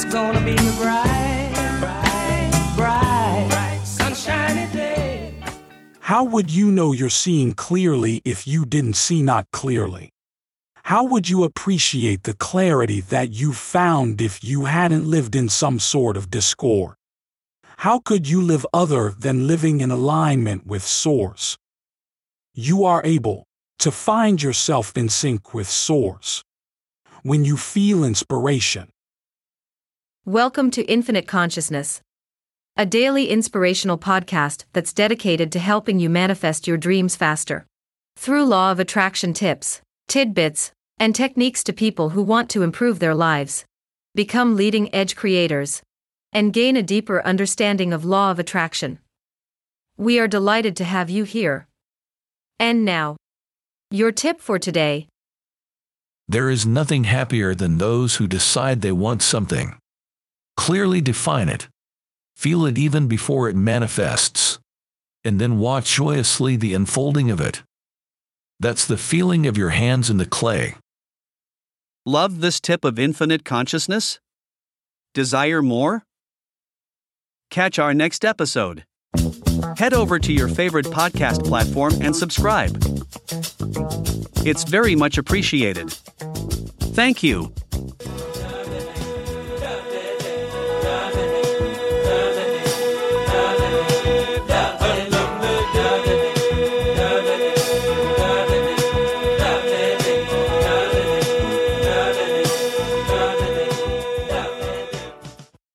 It's gonna be a bright, bright, bright, sunshiny day. How would you know you're seeing clearly if you didn't see not clearly? How would you appreciate the clarity that you found if you hadn't lived in some sort of discord? How could you live other than living in alignment with Source? You are able to find yourself in sync with Source. When you feel inspiration, Welcome to Infinite Consciousness, a daily inspirational podcast that's dedicated to helping you manifest your dreams faster. Through law of attraction tips, tidbits, and techniques to people who want to improve their lives, become leading edge creators, and gain a deeper understanding of law of attraction. We are delighted to have you here. And now, your tip for today There is nothing happier than those who decide they want something. Clearly define it. Feel it even before it manifests. And then watch joyously the unfolding of it. That's the feeling of your hands in the clay. Love this tip of infinite consciousness? Desire more? Catch our next episode. Head over to your favorite podcast platform and subscribe. It's very much appreciated. Thank you.